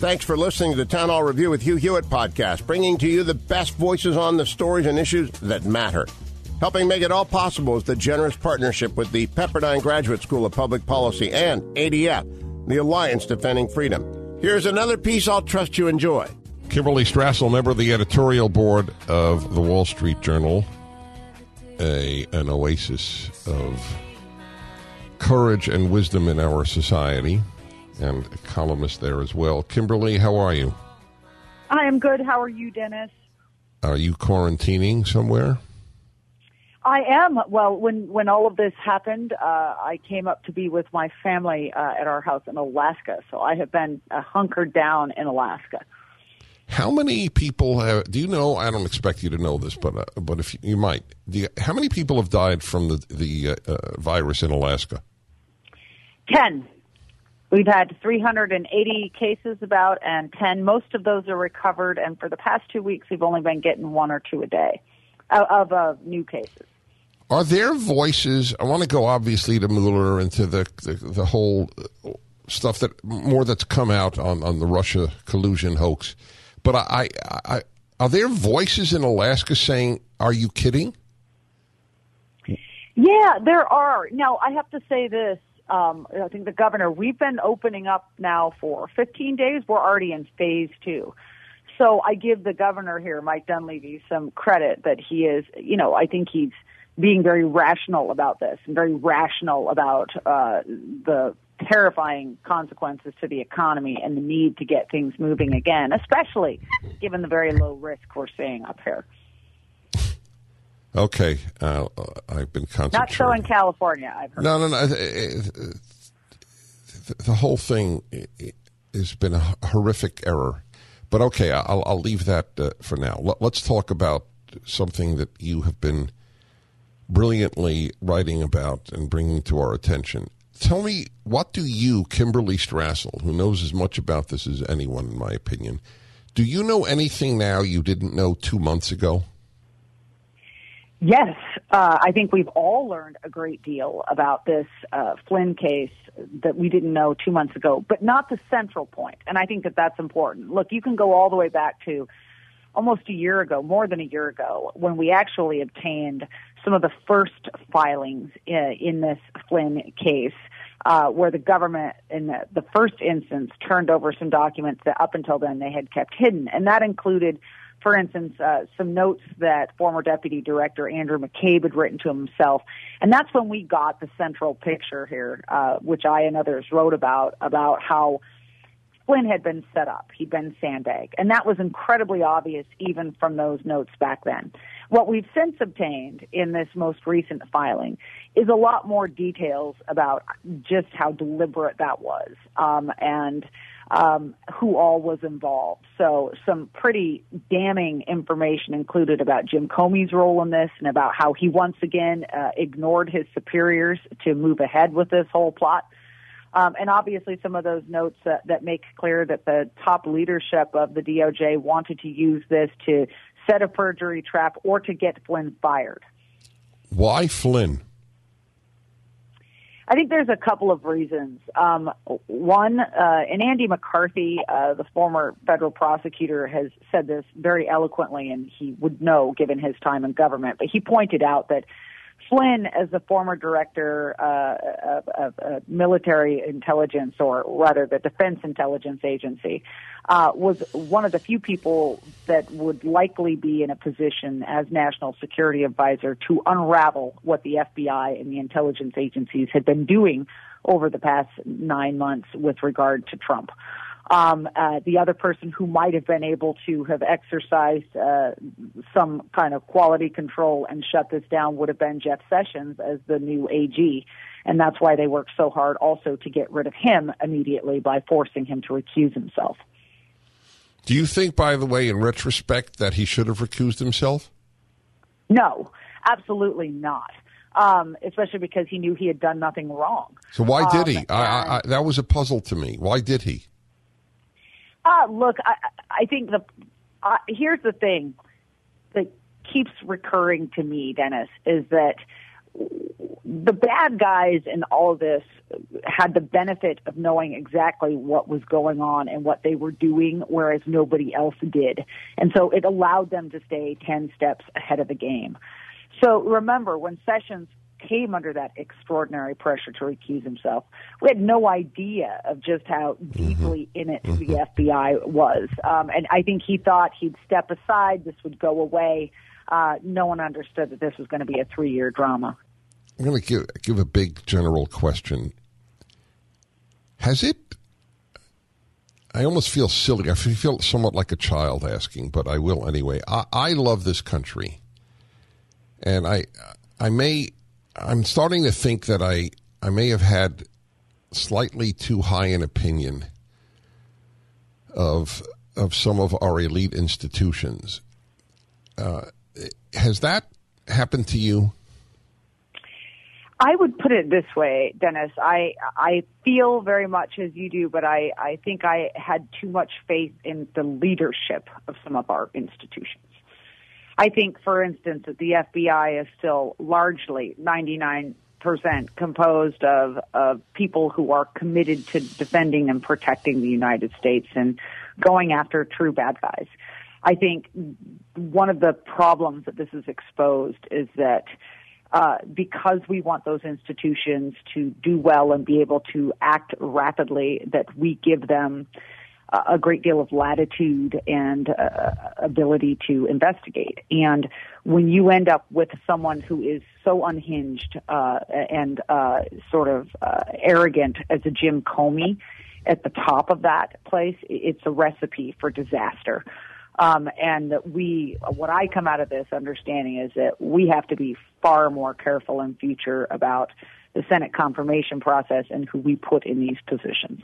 Thanks for listening to the Town Hall Review with Hugh Hewitt podcast, bringing to you the best voices on the stories and issues that matter. Helping make it all possible is the generous partnership with the Pepperdine Graduate School of Public Policy and ADF, the Alliance Defending Freedom. Here's another piece I'll trust you enjoy. Kimberly Strassel, member of the editorial board of the Wall Street Journal, a an oasis of courage and wisdom in our society, and a columnist there as well. Kimberly, how are you? I am good. How are you, Dennis? Are you quarantining somewhere? I am. Well, when when all of this happened, uh, I came up to be with my family uh, at our house in Alaska. So I have been uh, hunkered down in Alaska. How many people have? Do you know? I don't expect you to know this, but uh, but if you, you might, you, how many people have died from the the uh, uh, virus in Alaska? Ten. We've had 380 cases about, and 10. Most of those are recovered, and for the past two weeks, we've only been getting one or two a day of, of new cases. Are there voices? I want to go obviously to Mueller and to the the, the whole uh, stuff that more that's come out on, on the Russia collusion hoax. But I, I, I, are there voices in Alaska saying, "Are you kidding"? Yeah, there are. Now I have to say this. Um, I think the governor. We've been opening up now for 15 days. We're already in phase two. So I give the governor here, Mike Dunleavy, some credit that he is. You know, I think he's being very rational about this and very rational about uh, the terrifying consequences to the economy and the need to get things moving again, especially given the very low risk we're seeing up here. Okay, uh, I've been concentrating. Not so in California. I've heard. No, no, no. The, whole thing has been a horrific error. But okay, I'll, I'll leave that uh, for now. Let's talk about something that you have been brilliantly writing about and bringing to our attention. Tell me, what do you, Kimberly Strassel, who knows as much about this as anyone, in my opinion, do you know anything now you didn't know two months ago? Yes, uh, I think we've all learned a great deal about this uh, Flynn case that we didn't know two months ago, but not the central point. And I think that that's important. Look, you can go all the way back to almost a year ago, more than a year ago, when we actually obtained some of the first filings in, uh, in this Flynn case. Uh, where the government, in the, the first instance, turned over some documents that up until then they had kept hidden. And that included for instance, uh, some notes that former Deputy Director Andrew McCabe had written to himself. And that's when we got the central picture here, uh, which I and others wrote about, about how Flynn had been set up. He'd been sandbagged. And that was incredibly obvious even from those notes back then. What we've since obtained in this most recent filing is a lot more details about just how deliberate that was. Um, and um, who all was involved. So some pretty damning information included about Jim Comey's role in this and about how he once again uh, ignored his superiors to move ahead with this whole plot. Um, and obviously some of those notes uh, that make clear that the top leadership of the DOJ wanted to use this to set a perjury trap or to get Flynn fired. Why Flynn? I think there's a couple of reasons. Um, one, uh, and Andy McCarthy, uh, the former federal prosecutor, has said this very eloquently, and he would know given his time in government. But he pointed out that Flynn, as the former director uh, of, of, of, military intelligence, or rather the Defense Intelligence Agency, uh, was one of the few people that would likely be in a position as national security advisor to unravel what the FBI and the intelligence agencies had been doing over the past nine months with regard to Trump. Um, uh, the other person who might have been able to have exercised uh, some kind of quality control and shut this down would have been Jeff Sessions as the new AG. And that's why they worked so hard also to get rid of him immediately by forcing him to recuse himself. Do you think, by the way, in retrospect, that he should have recused himself? No, absolutely not. Um, especially because he knew he had done nothing wrong. So why did Um, he? I, I, I, that was a puzzle to me. Why did he? Uh, look, I, I think the uh, here's the thing that keeps recurring to me, Dennis, is that the bad guys in all of this had the benefit of knowing exactly what was going on and what they were doing, whereas nobody else did. And so it allowed them to stay 10 steps ahead of the game. So remember, when Sessions came under that extraordinary pressure to recuse himself, we had no idea of just how deeply in it the FBI was. Um, and I think he thought he'd step aside, this would go away. Uh, no one understood that this was going to be a three year drama. I'm going to give give a big general question. Has it? I almost feel silly. I feel somewhat like a child asking, but I will anyway. I, I love this country, and I I may I'm starting to think that I I may have had slightly too high an opinion of of some of our elite institutions. Uh, has that happened to you? I would put it this way, Dennis. I I feel very much as you do, but I I think I had too much faith in the leadership of some of our institutions. I think, for instance, that the FBI is still largely 99 percent composed of of people who are committed to defending and protecting the United States and going after true bad guys. I think one of the problems that this is exposed is that uh, because we want those institutions to do well and be able to act rapidly, that we give them a great deal of latitude and uh, ability to investigate. And when you end up with someone who is so unhinged uh, and uh, sort of uh, arrogant as a Jim Comey at the top of that place, it's a recipe for disaster. Um, and we, what I come out of this understanding is that we have to be far more careful in future about the Senate confirmation process and who we put in these positions.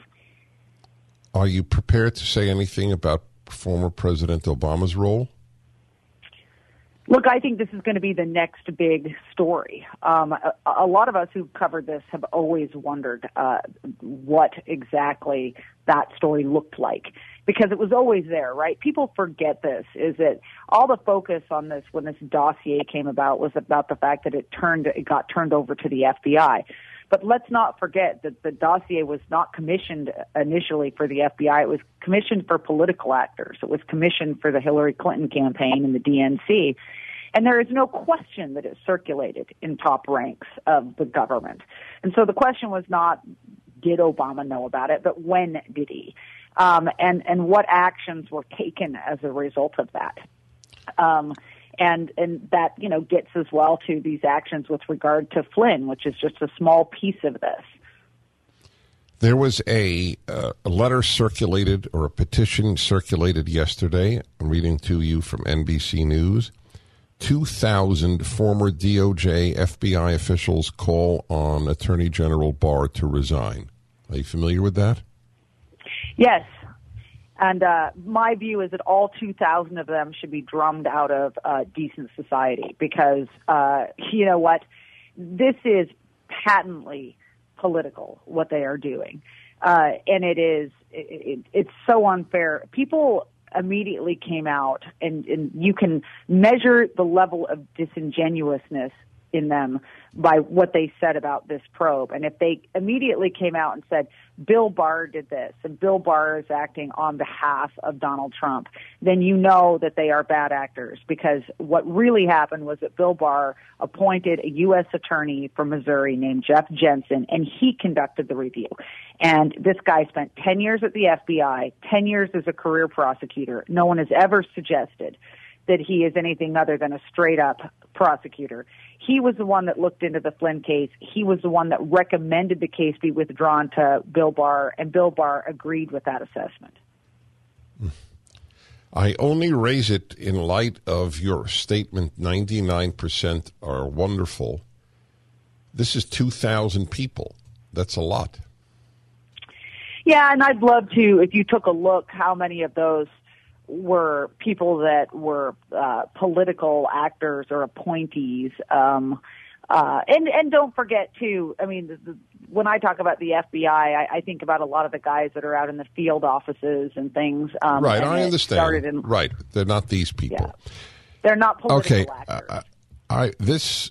Are you prepared to say anything about former President Obama's role? Look, I think this is going to be the next big story. Um, a, a, lot of us who've covered this have always wondered uh, what exactly that story looked like because it was always there, right? People forget this is that all the focus on this when this dossier came about was about the fact that it turned it got turned over to the FBI. But let's not forget that the dossier was not commissioned initially for the FBI. It was commissioned for political actors. It was commissioned for the Hillary Clinton campaign and the DNC. And there is no question that it circulated in top ranks of the government. And so the question was not, did Obama know about it, but when did he? Um, and, and what actions were taken as a result of that? Um, and and that you know gets as well to these actions with regard to Flynn, which is just a small piece of this. There was a, uh, a letter circulated or a petition circulated yesterday. I'm reading to you from NBC News. 2,000 former DOJ FBI officials call on Attorney General Barr to resign. Are you familiar with that? Yes. And uh, my view is that all 2,000 of them should be drummed out of uh, decent society because, uh, you know what? This is patently political, what they are doing. Uh, and it is, it, it, it's so unfair. People immediately came out, and, and you can measure the level of disingenuousness in them by what they said about this probe. And if they immediately came out and said, Bill Barr did this, and Bill Barr is acting on behalf of Donald Trump, then you know that they are bad actors because what really happened was that Bill Barr appointed a U.S. attorney from Missouri named Jeff Jensen, and he conducted the review. And this guy spent 10 years at the FBI, 10 years as a career prosecutor. No one has ever suggested that he is anything other than a straight up prosecutor. He was the one that looked into the Flynn case. He was the one that recommended the case be withdrawn to Bill Barr, and Bill Barr agreed with that assessment. Hmm. I only raise it in light of your statement 99% are wonderful. This is 2,000 people. That's a lot. Yeah, and I'd love to, if you took a look, how many of those were people that were uh, political actors or appointees. Um, uh, and and don't forget too. I mean, the, the, when I talk about the FBI, I, I think about a lot of the guys that are out in the field offices and things. Um, right, and I understand. In, right, they're not these people. Yeah. They're not political okay, actors. uh, I this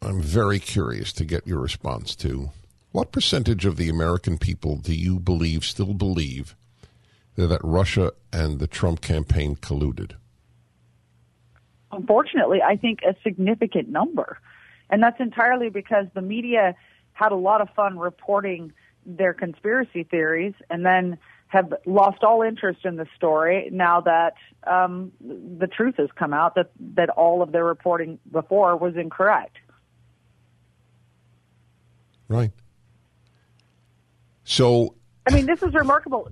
I'm very curious to get your response to. What percentage of the American people do you believe still believe that Russia and the Trump campaign colluded? Unfortunately, I think a significant number. And that's entirely because the media had a lot of fun reporting their conspiracy theories and then have lost all interest in the story now that um, the truth has come out that, that all of their reporting before was incorrect. Right. So I mean, this is remarkable.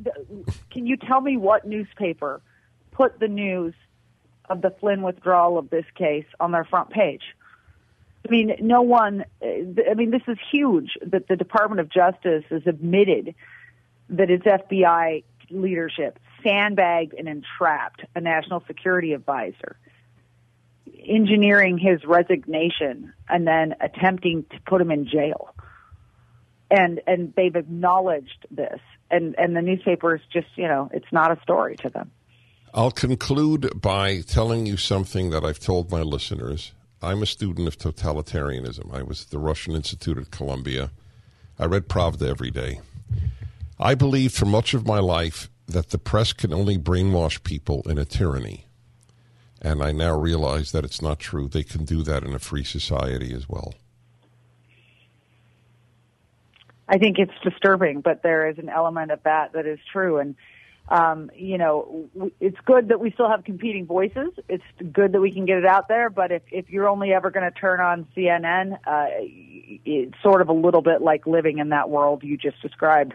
Can you tell me what newspaper put the news of the Flynn withdrawal of this case on their front page? I mean, no one, uh, I mean, this is huge that the Department of Justice has admitted that its FBI leadership sandbagged and entrapped a national security advisor, engineering his resignation and then attempting to put him in jail and and they've acknowledged this. And and the newspapers just you know it's not a story to them. I'll conclude by telling you something that i've told my listeners. I'm a student of totalitarianism. I was at the russian institute at columbia. I read pravda every day. I believed for much of my life that the press can only brainwash people in a tyranny. And i now realize that it's not true. They can do that in a free society as well I think it's disturbing, but there is an element of that that is true. And, um, you know, it's good that we still have competing voices. It's good that we can get it out there. But if, if you're only ever going to turn on CNN, uh, it's sort of a little bit like living in that world you just described.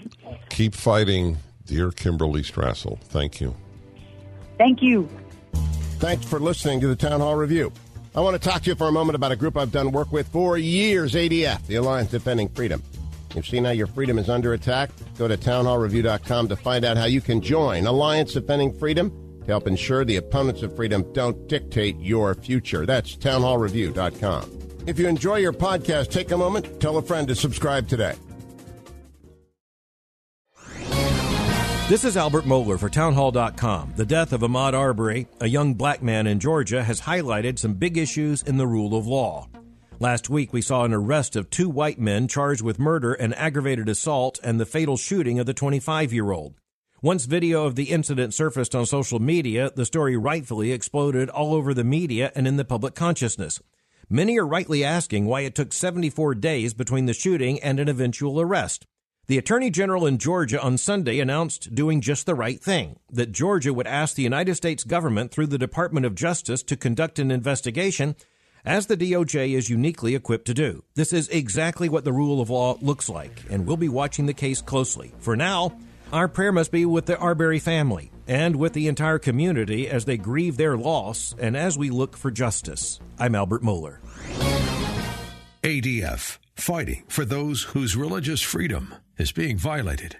Keep fighting, dear Kimberly Strassel. Thank you. Thank you. Thanks for listening to the Town Hall Review. I want to talk to you for a moment about a group I've done work with for years, ADF, the Alliance Defending Freedom. You've seen how your freedom is under attack? Go to townhallreview.com to find out how you can join Alliance Defending Freedom to help ensure the opponents of freedom don't dictate your future. That's townhallreview.com. If you enjoy your podcast, take a moment, tell a friend to subscribe today. This is Albert Mohler for Townhall.com. The death of Ahmaud Arbery, a young black man in Georgia, has highlighted some big issues in the rule of law. Last week, we saw an arrest of two white men charged with murder and aggravated assault and the fatal shooting of the 25 year old. Once video of the incident surfaced on social media, the story rightfully exploded all over the media and in the public consciousness. Many are rightly asking why it took 74 days between the shooting and an eventual arrest. The Attorney General in Georgia on Sunday announced doing just the right thing that Georgia would ask the United States government through the Department of Justice to conduct an investigation as the DOJ is uniquely equipped to do. This is exactly what the rule of law looks like, and we'll be watching the case closely. For now, our prayer must be with the Arbery family and with the entire community as they grieve their loss and as we look for justice. I'm Albert Mohler. ADF, fighting for those whose religious freedom is being violated.